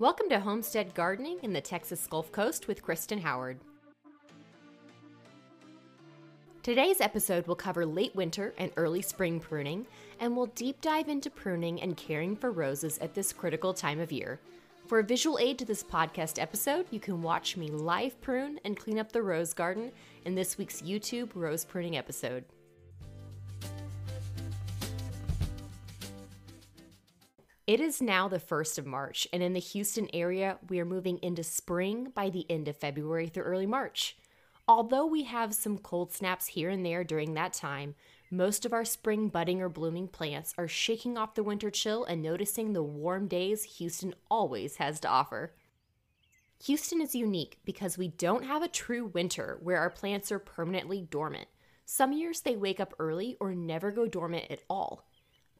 Welcome to Homestead Gardening in the Texas Gulf Coast with Kristen Howard. Today's episode will cover late winter and early spring pruning, and we'll deep dive into pruning and caring for roses at this critical time of year. For a visual aid to this podcast episode, you can watch me live prune and clean up the rose garden in this week's YouTube rose pruning episode. It is now the 1st of March, and in the Houston area, we are moving into spring by the end of February through early March. Although we have some cold snaps here and there during that time, most of our spring budding or blooming plants are shaking off the winter chill and noticing the warm days Houston always has to offer. Houston is unique because we don't have a true winter where our plants are permanently dormant. Some years they wake up early or never go dormant at all.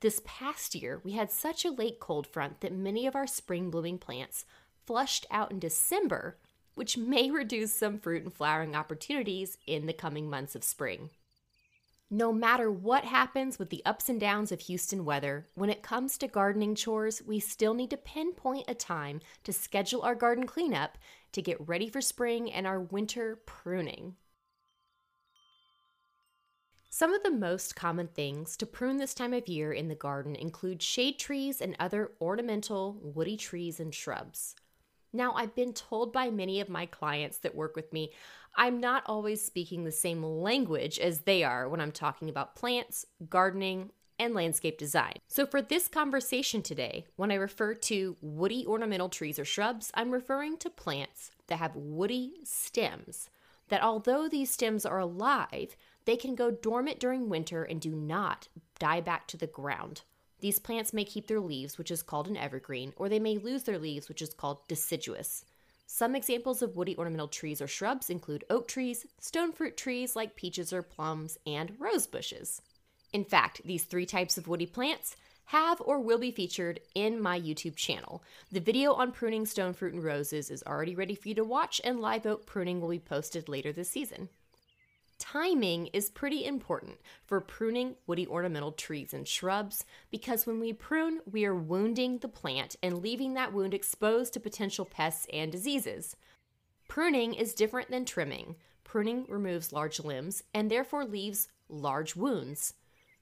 This past year, we had such a late cold front that many of our spring blooming plants flushed out in December which may reduce some fruit and flowering opportunities in the coming months of spring. No matter what happens with the ups and downs of Houston weather, when it comes to gardening chores, we still need to pinpoint a time to schedule our garden cleanup to get ready for spring and our winter pruning. Some of the most common things to prune this time of year in the garden include shade trees and other ornamental woody trees and shrubs. Now, I've been told by many of my clients that work with me, I'm not always speaking the same language as they are when I'm talking about plants, gardening, and landscape design. So, for this conversation today, when I refer to woody ornamental trees or shrubs, I'm referring to plants that have woody stems. That although these stems are alive, they can go dormant during winter and do not die back to the ground. These plants may keep their leaves, which is called an evergreen, or they may lose their leaves, which is called deciduous. Some examples of woody ornamental trees or shrubs include oak trees, stone fruit trees like peaches or plums, and rose bushes. In fact, these three types of woody plants have or will be featured in my YouTube channel. The video on pruning stone fruit and roses is already ready for you to watch, and live oak pruning will be posted later this season. Timing is pretty important for pruning woody ornamental trees and shrubs because when we prune, we are wounding the plant and leaving that wound exposed to potential pests and diseases. Pruning is different than trimming. Pruning removes large limbs and therefore leaves large wounds.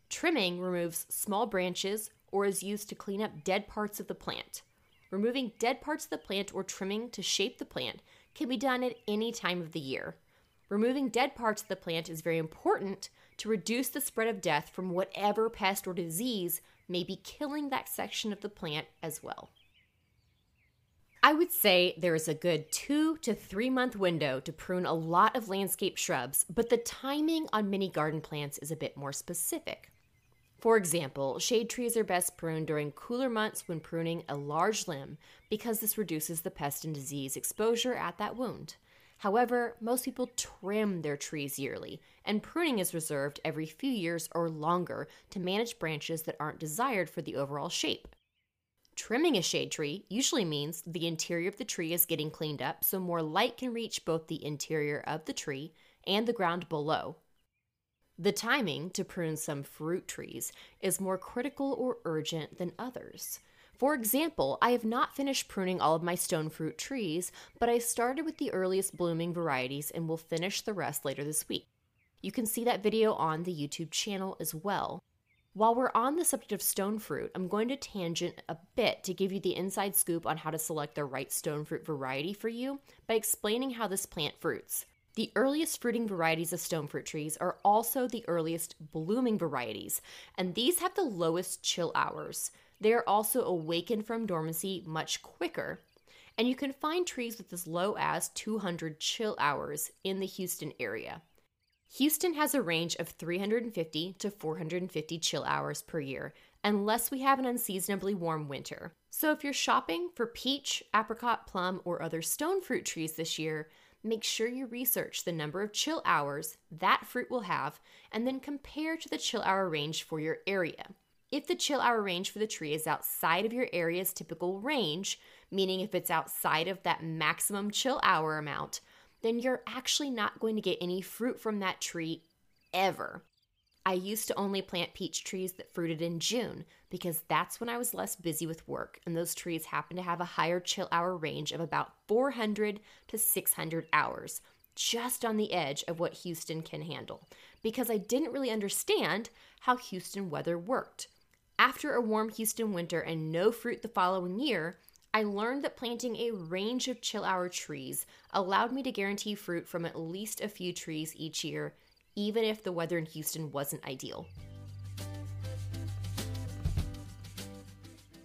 Trimming removes small branches or is used to clean up dead parts of the plant. Removing dead parts of the plant or trimming to shape the plant can be done at any time of the year. Removing dead parts of the plant is very important to reduce the spread of death from whatever pest or disease may be killing that section of the plant as well. I would say there is a good two to three month window to prune a lot of landscape shrubs, but the timing on many garden plants is a bit more specific. For example, shade trees are best pruned during cooler months when pruning a large limb because this reduces the pest and disease exposure at that wound. However, most people trim their trees yearly, and pruning is reserved every few years or longer to manage branches that aren't desired for the overall shape. Trimming a shade tree usually means the interior of the tree is getting cleaned up so more light can reach both the interior of the tree and the ground below. The timing to prune some fruit trees is more critical or urgent than others. For example, I have not finished pruning all of my stone fruit trees, but I started with the earliest blooming varieties and will finish the rest later this week. You can see that video on the YouTube channel as well. While we're on the subject of stone fruit, I'm going to tangent a bit to give you the inside scoop on how to select the right stone fruit variety for you by explaining how this plant fruits. The earliest fruiting varieties of stone fruit trees are also the earliest blooming varieties, and these have the lowest chill hours. They are also awakened from dormancy much quicker. And you can find trees with as low as 200 chill hours in the Houston area. Houston has a range of 350 to 450 chill hours per year, unless we have an unseasonably warm winter. So if you're shopping for peach, apricot, plum, or other stone fruit trees this year, make sure you research the number of chill hours that fruit will have and then compare to the chill hour range for your area. If the chill hour range for the tree is outside of your area's typical range, meaning if it's outside of that maximum chill hour amount, then you're actually not going to get any fruit from that tree ever. I used to only plant peach trees that fruited in June, because that's when I was less busy with work, and those trees happen to have a higher chill hour range of about 400 to 600 hours, just on the edge of what Houston can handle, because I didn't really understand how Houston weather worked. After a warm Houston winter and no fruit the following year, I learned that planting a range of chill hour trees allowed me to guarantee fruit from at least a few trees each year, even if the weather in Houston wasn't ideal.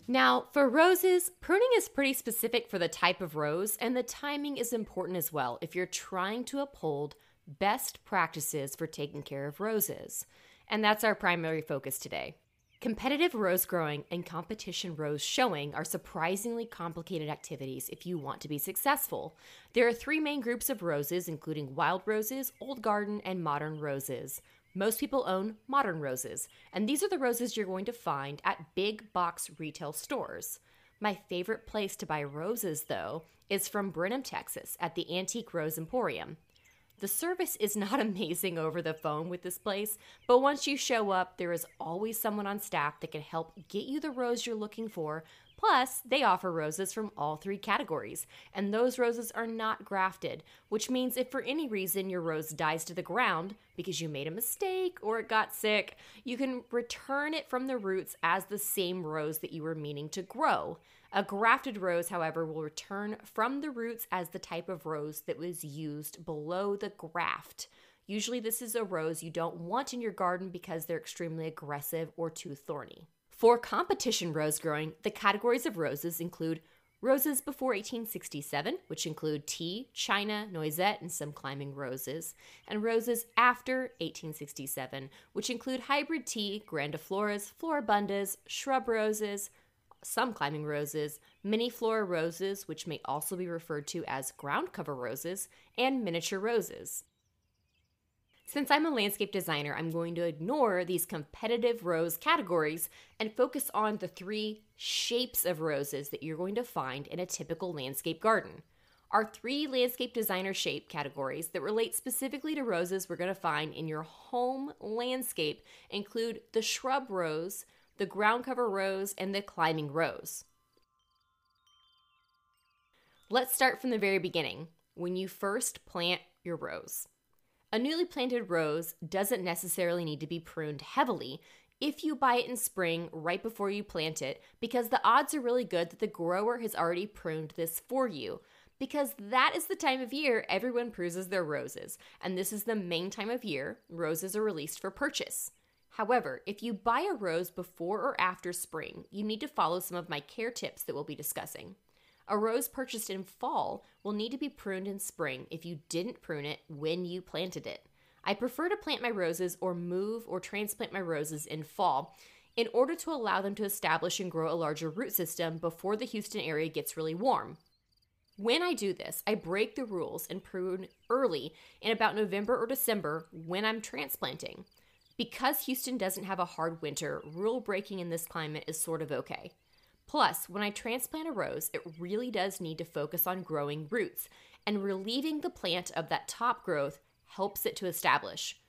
Now, for roses, pruning is pretty specific for the type of rose, and the timing is important as well if you're trying to uphold best practices for taking care of roses. And that's our primary focus today. Competitive rose growing and competition rose showing are surprisingly complicated activities if you want to be successful. There are three main groups of roses, including wild roses, old garden, and modern roses. Most people own modern roses, and these are the roses you're going to find at big box retail stores. My favorite place to buy roses, though, is from Brenham, Texas, at the Antique Rose Emporium. The service is not amazing over the phone with this place, but once you show up, there is always someone on staff that can help get you the rose you're looking for. Plus, they offer roses from all three categories, and those roses are not grafted, which means if for any reason your rose dies to the ground because you made a mistake or it got sick, you can return it from the roots as the same rose that you were meaning to grow. A grafted rose, however, will return from the roots as the type of rose that was used below the graft. Usually, this is a rose you don't want in your garden because they're extremely aggressive or too thorny. For competition rose growing, the categories of roses include roses before 1867, which include tea, china, noisette, and some climbing roses, and roses after 1867, which include hybrid tea, grandifloras, floribundas, shrub roses, some climbing roses, mini flora roses, which may also be referred to as ground cover roses, and miniature roses. Since I'm a landscape designer, I'm going to ignore these competitive rose categories and focus on the three shapes of roses that you're going to find in a typical landscape garden. Our three landscape designer shape categories that relate specifically to roses we're going to find in your home landscape include the shrub rose, the ground cover rose, and the climbing rose. Let's start from the very beginning when you first plant your rose. A newly planted rose doesn't necessarily need to be pruned heavily if you buy it in spring right before you plant it, because the odds are really good that the grower has already pruned this for you. Because that is the time of year everyone prunes their roses, and this is the main time of year roses are released for purchase. However, if you buy a rose before or after spring, you need to follow some of my care tips that we'll be discussing. A rose purchased in fall will need to be pruned in spring if you didn't prune it when you planted it. I prefer to plant my roses or move or transplant my roses in fall in order to allow them to establish and grow a larger root system before the Houston area gets really warm. When I do this, I break the rules and prune early in about November or December when I'm transplanting. Because Houston doesn't have a hard winter, rule breaking in this climate is sort of okay. Plus, when I transplant a rose, it really does need to focus on growing roots, and relieving the plant of that top growth helps it to establish.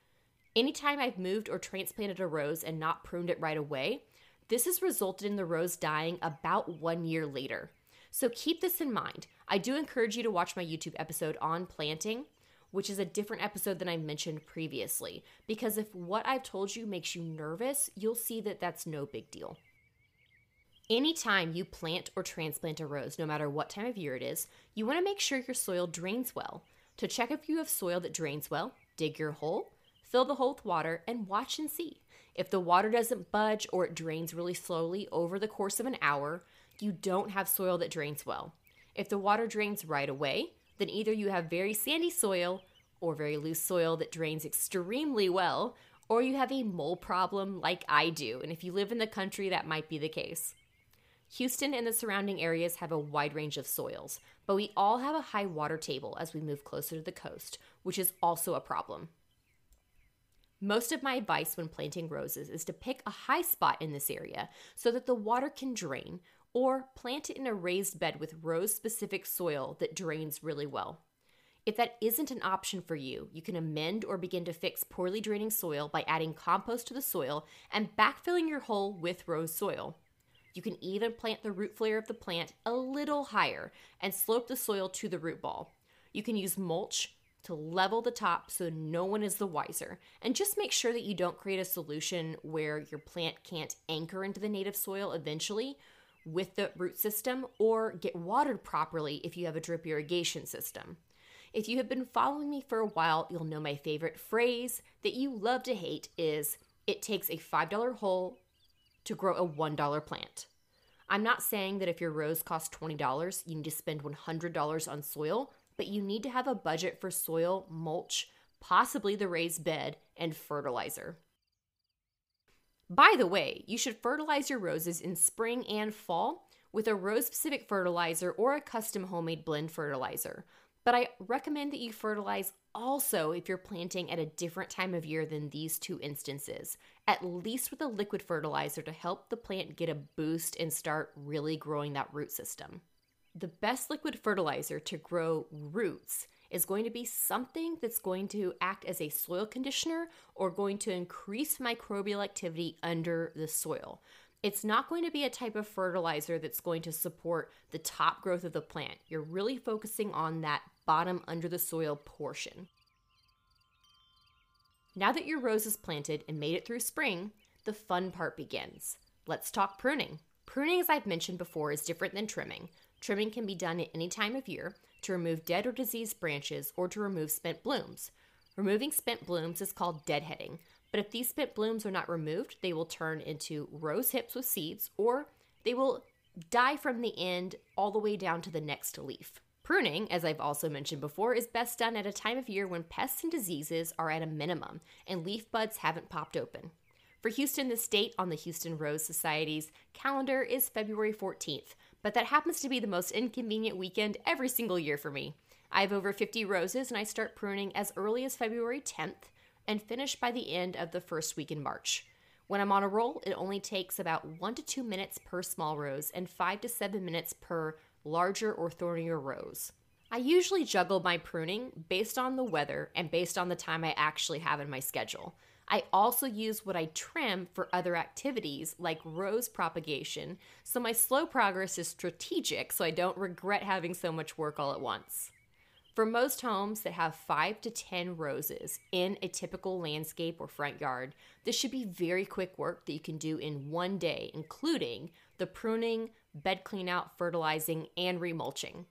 Anytime I've moved or transplanted a rose and not pruned it right away, this has resulted in the rose dying about one year later. So keep this in mind. I do encourage you to watch my YouTube episode on planting which is a different episode than I mentioned previously. Because if what I've told you makes you nervous, you'll see that that's no big deal. Anytime you plant or transplant a rose, no matter what time of year it is, you want to make sure your soil drains well. To check if you have soil that drains well, dig your hole, fill the hole with water, and watch and see. If the water doesn't budge or it drains really slowly over the course of an hour, you don't have soil that drains well. If the water drains right away, then either you have very sandy soil or very loose soil that drains extremely well, or you have a mole problem like I do. And if you live in the country, that might be the case. Houston and the surrounding areas have a wide range of soils, but we all have a high water table as we move closer to the coast, which is also a problem. Most of my advice when planting roses is to pick a high spot in this area so that the water can drain, or plant it in a raised bed with rose specific soil that drains really well. If that isn't an option for you, you can amend or begin to fix poorly draining soil by adding compost to the soil and backfilling your hole with rose soil. You can even plant the root flare of the plant a little higher and slope the soil to the root ball. You can use mulch to level the top so no one is the wiser. And just make sure that you don't create a solution where your plant can't anchor into the native soil eventually with the root system or get watered properly if you have a drip irrigation system. If you have been following me for a while, you'll know my favorite phrase that you love to hate is it takes a $5 hole to grow a $1 plant. I'm not saying that if your rose costs $20, you need to spend $100 on soil, but you need to have a budget for soil, mulch, possibly the raised bed, and fertilizer. By the way, you should fertilize your roses in spring and fall with a rose specific fertilizer or a custom homemade blend fertilizer. But I recommend that you fertilize also if you're planting at a different time of year than these two instances, at least with a liquid fertilizer to help the plant get a boost and start really growing that root system. The best liquid fertilizer to grow roots is going to be something that's going to act as a soil conditioner or going to increase microbial activity under the soil. It's not going to be a type of fertilizer that's going to support the top growth of the plant. You're really focusing on that bottom under the soil portion. Now that your rose is planted and made it through spring, the fun part begins. Let's talk pruning. Pruning, as I've mentioned before, is different than trimming. Trimming can be done at any time of year to remove dead or diseased branches or to remove spent blooms. Removing spent blooms is called deadheading, but if these spent blooms are not removed, they will turn into rose hips with seeds or they will die from the end all the way down to the next leaf. Pruning, as I've also mentioned before, is best done at a time of year when pests and diseases are at a minimum and leaf buds haven't popped open. For Houston, the state on the Houston Rose Society's calendar is February 14th, but that happens to be the most inconvenient weekend every single year for me. I have over 50 roses and I start pruning as early as February 10th and finish by the end of the first week in March. When I'm on a roll, it only takes about one to two minutes per small rose and five to seven minutes per larger or thornier rose. I usually juggle my pruning based on the weather and based on the time I actually have in my schedule. I also use what I trim for other activities like rose propagation, so my slow progress is strategic so I don't regret having so much work all at once. For most homes that have 5 to 10 roses in a typical landscape or front yard, this should be very quick work that you can do in one day, including the pruning, bed clean out, fertilizing, and remulching.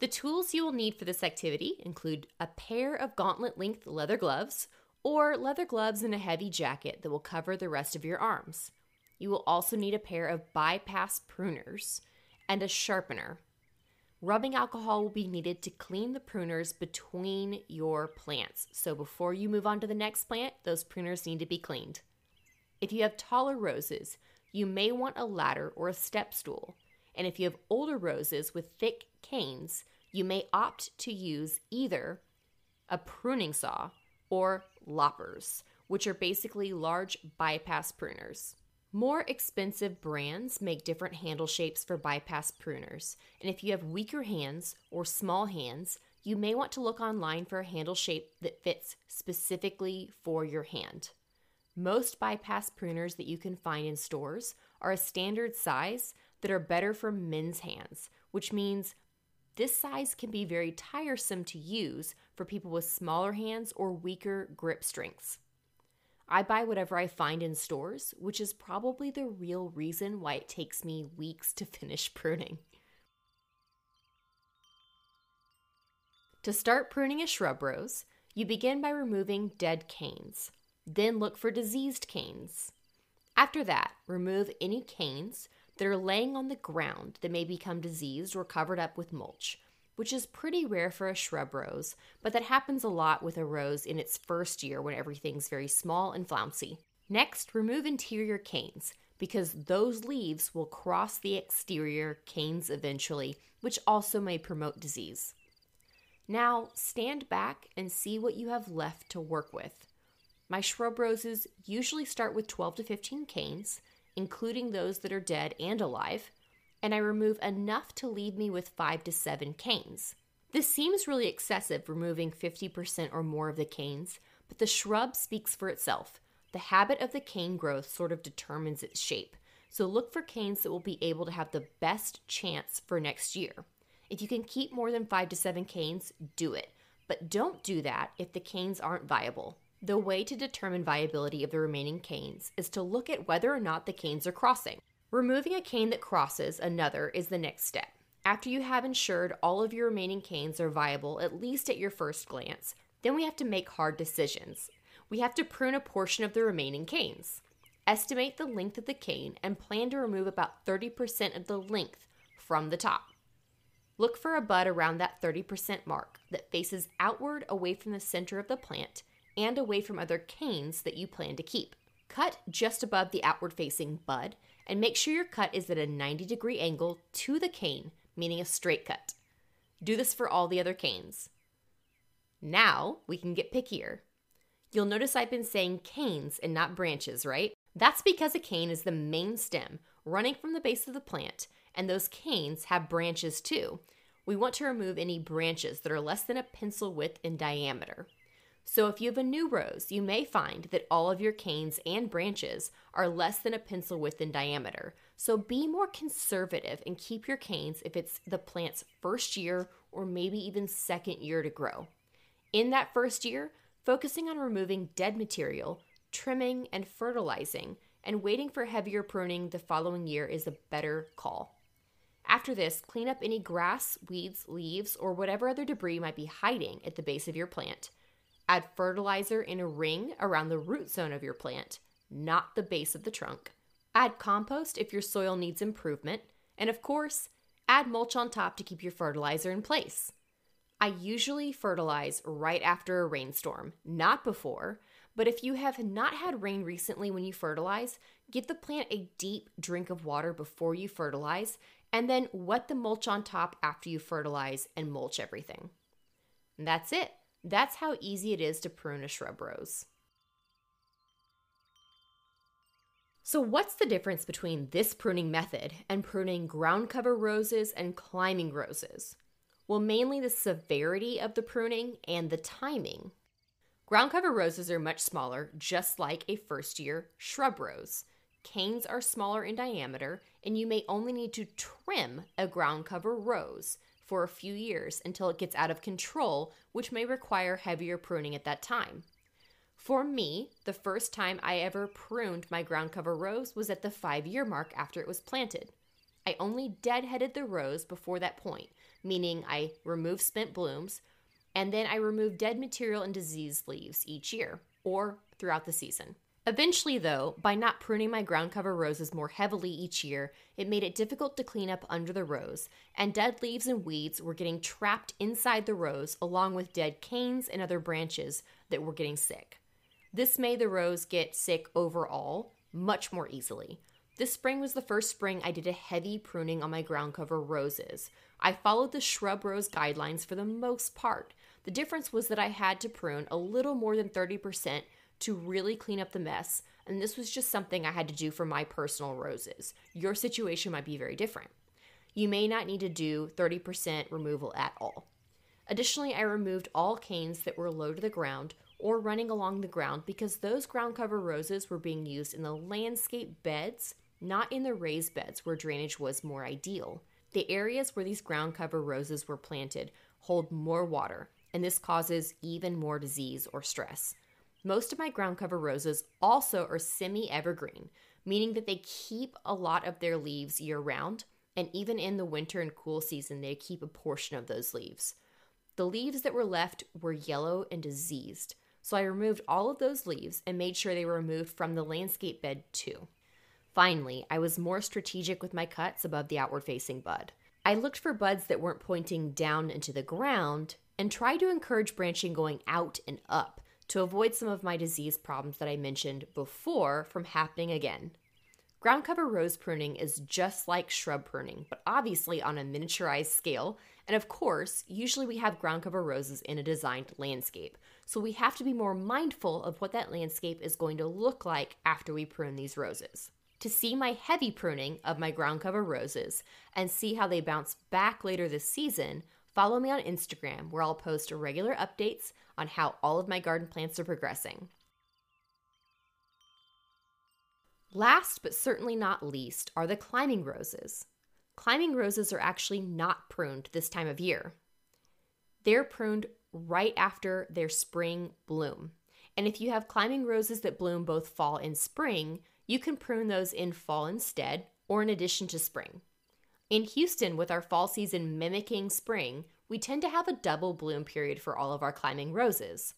The tools you will need for this activity include a pair of gauntlet length leather gloves or leather gloves and a heavy jacket that will cover the rest of your arms. You will also need a pair of bypass pruners and a sharpener. Rubbing alcohol will be needed to clean the pruners between your plants. So before you move on to the next plant, those pruners need to be cleaned. If you have taller roses, you may want a ladder or a step stool. And if you have older roses with thick canes, you may opt to use either a pruning saw or loppers, which are basically large bypass pruners. More expensive brands make different handle shapes for bypass pruners, and if you have weaker hands or small hands, you may want to look online for a handle shape that fits specifically for your hand. Most bypass pruners that you can find in stores are a standard size that are better for men's hands, which means this size can be very tiresome to use for people with smaller hands or weaker grip strengths. I buy whatever I find in stores, which is probably the real reason why it takes me weeks to finish pruning. To start pruning a shrub rose, you begin by removing dead canes. Then look for diseased canes. After that, remove any canes that are laying on the ground that may become diseased or covered up with mulch, which is pretty rare for a shrub rose, but that happens a lot with a rose in its first year when everything's very small and flouncy. Next, remove interior canes because those leaves will cross the exterior canes eventually, which also may promote disease. Now, stand back and see what you have left to work with. My shrub roses usually start with 12 to 15 canes, including those that are dead and alive. and I remove enough to leave me with five to seven canes. This seems really excessive, removing 50% or more of the canes, but the shrub speaks for itself. The habit of the cane growth sort of determines its shape. So look for canes that will be able to have the best chance for next year. If you can keep more than five to seven canes, do it. But don't do that if the canes aren't viable. The way to determine viability of the remaining canes is to look at whether or not the canes are crossing. Removing a cane that crosses another is the next step. After you have ensured all of your remaining canes are viable, at least at your first glance, then we have to make hard decisions. We have to prune a portion of the remaining canes. Estimate the length of the cane and plan to remove about 30% of the length from the top. Look for a bud around that 30% mark that faces outward away from the center of the plant and away from other canes that you plan to keep. Cut just above the outward facing bud and make sure your cut is at a 90 degree angle to the cane, meaning a straight cut. Do this for all the other canes. Now we can get pickier. You'll notice I've been saying canes and not branches, right? That's because a cane is the main stem running from the base of the plant, and those canes have branches too. We want to remove any branches that are less than a pencil width in diameter. So if you have a new rose, you may find that all of your canes and branches are less than a pencil width in diameter. So be more conservative and keep your canes if it's the plant's first year or maybe even second year to grow. In that first year, focusing on removing dead material trimming, and fertilizing, and waiting for heavier pruning the following year is a better call. After this, clean up any grass, weeds, leaves, or whatever other debris might be hiding at the base of your plant. Add fertilizer in a ring around the root zone of your plant, not the base of the trunk. Add compost if your soil needs improvement. And of course, add mulch on top to keep your fertilizer in place. I usually fertilize right after a rainstorm, not before, but if you have not had rain recently when you fertilize, give the plant a deep drink of water before you fertilize, and then wet the mulch on top after you fertilize and mulch everything. And that's it. That's how easy it is to prune a shrub rose. So, what's the difference between this pruning method and pruning ground cover roses and climbing roses? Well, mainly the severity of the pruning and the timing. Ground cover roses are much smaller, just like a first year shrub rose. Canes are smaller in diameter, and you may only need to trim a ground cover rose for a few years until it gets out of control, which may require heavier pruning at that time. For me, the first time I ever pruned my ground cover rose was at the five year mark after it was planted. I only deadheaded the rose before that point, meaning I removed spent blooms, and then I remove dead material and diseased leaves each year or throughout the season. Eventually, though, by not pruning my ground cover roses more heavily each year, it made it difficult to clean up under the rose, and dead leaves and weeds were getting trapped inside the rose along with dead canes and other branches that were getting sick. This made the rose get sick overall much more easily. This spring was the first spring I did a heavy pruning on my ground cover roses. I followed the shrub rose guidelines for the most part, the difference was that I had to prune a little more than 30% to really clean up the mess, and this was just something I had to do for my personal roses. Your situation might be very different. You may not need to do 30% removal at all. Additionally, I removed all canes that were low to the ground or running along the ground because those ground cover roses were being used in the landscape beds, not in the raised beds where drainage was more ideal. The areas where these ground cover roses were planted hold more water, and this causes even more disease or stress. Most of my ground cover roses also are semi evergreen, meaning that they keep a lot of their leaves year round, and even in the winter and cool season, they keep a portion of those leaves. The leaves that were left were yellow and diseased, so I removed all of those leaves and made sure they were removed from the landscape bed too. Finally, I was more strategic with my cuts above the outward facing bud. I looked for buds that weren't pointing down into the ground and tried to encourage branching going out and up to avoid some of my disease problems that I mentioned before from happening again. Ground cover rose pruning is just like shrub pruning, but obviously on a miniaturized scale. And of course, usually we have ground cover roses in a designed landscape. So we have to be more mindful of what that landscape is going to look like after we prune these roses. To see my heavy pruning of my ground cover roses and see how they bounce back later this season, follow me on Instagram where I'll post regular updates on how all of my garden plants are progressing. Last but certainly not least are the climbing roses. Climbing roses are actually not pruned this time of year. They're pruned right after their spring bloom. And if you have climbing roses that bloom both fall and spring, you can prune those in fall instead or in addition to spring. In Houston, with our fall season mimicking spring, we tend to have a double bloom period for all of our climbing roses.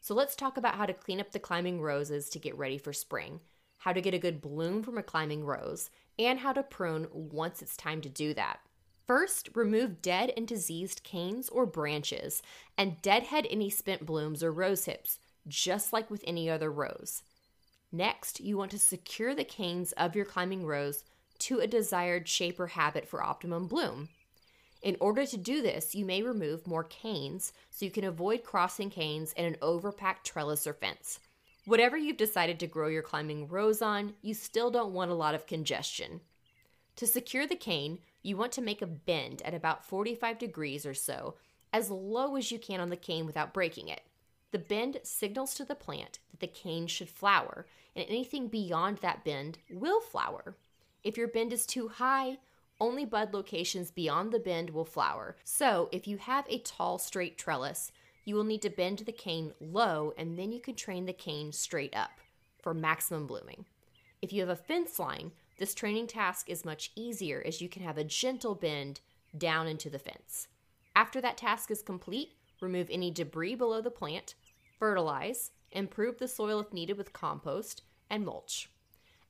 So let's talk about how to clean up the climbing roses to get ready for spring, how to get a good bloom from a climbing rose, and how to prune once it's time to do that. First, remove dead and diseased canes or branches and deadhead any spent blooms or rose hips, just like with any other rose. Next, you want to secure the canes of your climbing rose to a desired shape or habit for optimum bloom. In order to do this, you may remove more canes so you can avoid crossing canes in an overpacked trellis or fence. Whatever you've decided to grow your climbing rose on, you still don't want a lot of congestion. To secure the cane, you want to make a bend at about 45 degrees or so, as low as you can on the cane without breaking it. The bend signals to the plant that the cane should flower, and anything beyond that bend will flower. If your bend is too high, only bud locations beyond the bend will flower. So, if you have a tall, straight trellis, you will need to bend the cane low and then you can train the cane straight up for maximum blooming. If you have a fence line, this training task is much easier as you can have a gentle bend down into the fence. After that task is complete, remove any debris below the plant, fertilize, improve the soil if needed with compost, and mulch.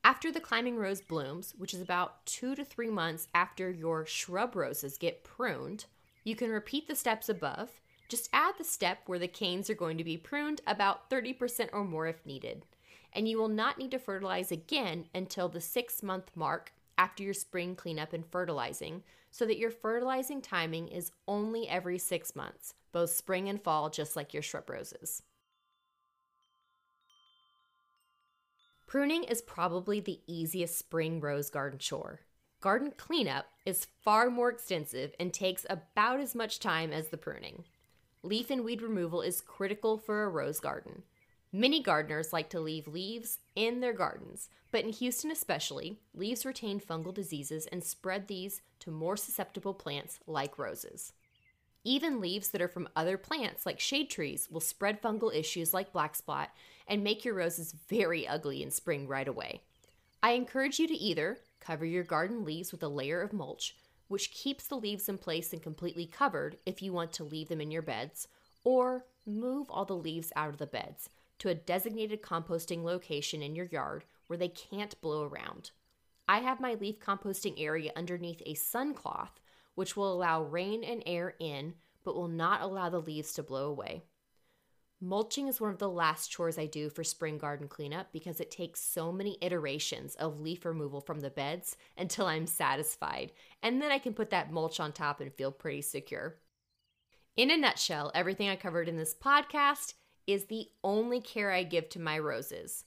After the climbing rose blooms, which is about two to three months after your shrub roses get pruned, you can repeat the steps above. Just add the step where the canes are going to be pruned about 30% or more if needed. And you will not need to fertilize again until the six month mark after your spring cleanup and fertilizing, so that your fertilizing timing is only every six months, both spring and fall, just like your shrub roses. Pruning is probably the easiest spring rose garden chore. Garden cleanup is far more extensive and takes about as much time as the pruning. Leaf and weed removal is critical for a rose garden. Many gardeners like to leave leaves in their gardens, but in Houston especially, leaves retain fungal diseases and spread these to more susceptible plants like roses. Even leaves that are from other plants like shade trees will spread fungal issues like black spot and make your roses very ugly in spring right away. I encourage you to either cover your garden leaves with a layer of mulch, which keeps the leaves in place and completely covered if you want to leave them in your beds, or move all the leaves out of the beds to a designated composting location in your yard where they can't blow around. I have my leaf composting area underneath a sun cloth, which will allow rain and air in but will not allow the leaves to blow away. Mulching is one of the last chores I do for spring garden cleanup because it takes so many iterations of leaf removal from the beds until I'm satisfied, and then I can put that mulch on top and feel pretty secure. In a nutshell, everything I covered in this podcast is the only care I give to my roses,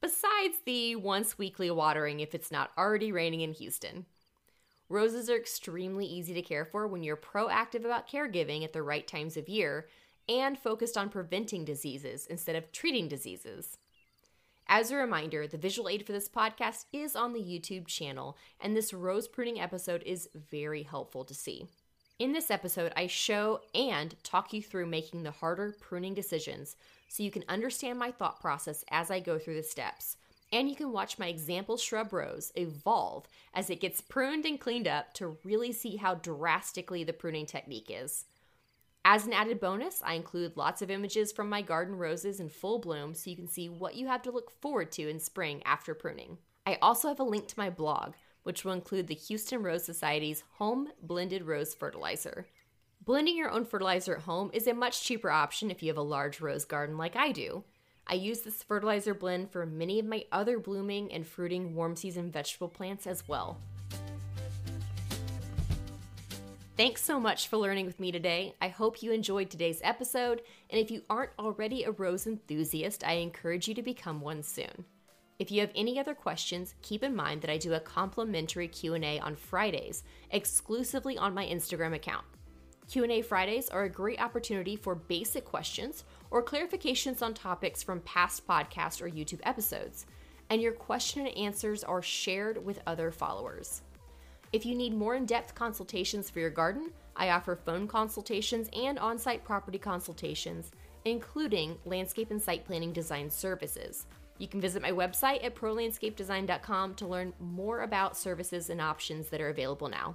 besides the once weekly watering if it's not already raining in Houston. Roses are extremely easy to care for when you're proactive about caregiving at the right times of year and focused on preventing diseases instead of treating diseases. As a reminder, the visual aid for this podcast is on the YouTube channel, and this rose pruning episode is very helpful to see. In this episode, I show and talk you through making the harder pruning decisions so you can understand my thought process as I go through the steps. And you can watch my example shrub rose evolve as it gets pruned and cleaned up to really see how drastically the pruning technique is. As an added bonus, I include lots of images from my garden roses in full bloom so you can see what you have to look forward to in spring after pruning. I also have a link to my blog, which will include the Houston Rose Society's home blended rose fertilizer. Blending your own fertilizer at home is a much cheaper option if you have a large rose garden like I do. I use this fertilizer blend for many of my other blooming and fruiting warm season vegetable plants as well. Thanks so much for learning with me today. I hope you enjoyed today's episode, and if you aren't already a rose enthusiast, I encourage you to become one soon. If you have any other questions, keep in mind that I do a complimentary Q&A on Fridays, exclusively on my Instagram account. Q&A Fridays are a great opportunity for basic questions or clarifications on topics from past podcast or YouTube episodes, and your question and answers are shared with other followers. If you need more in-depth consultations for your garden, I offer phone consultations and on-site property consultations, including landscape and site planning design services. You can visit my website at prolandscapedesign.com to learn more about services and options that are available now.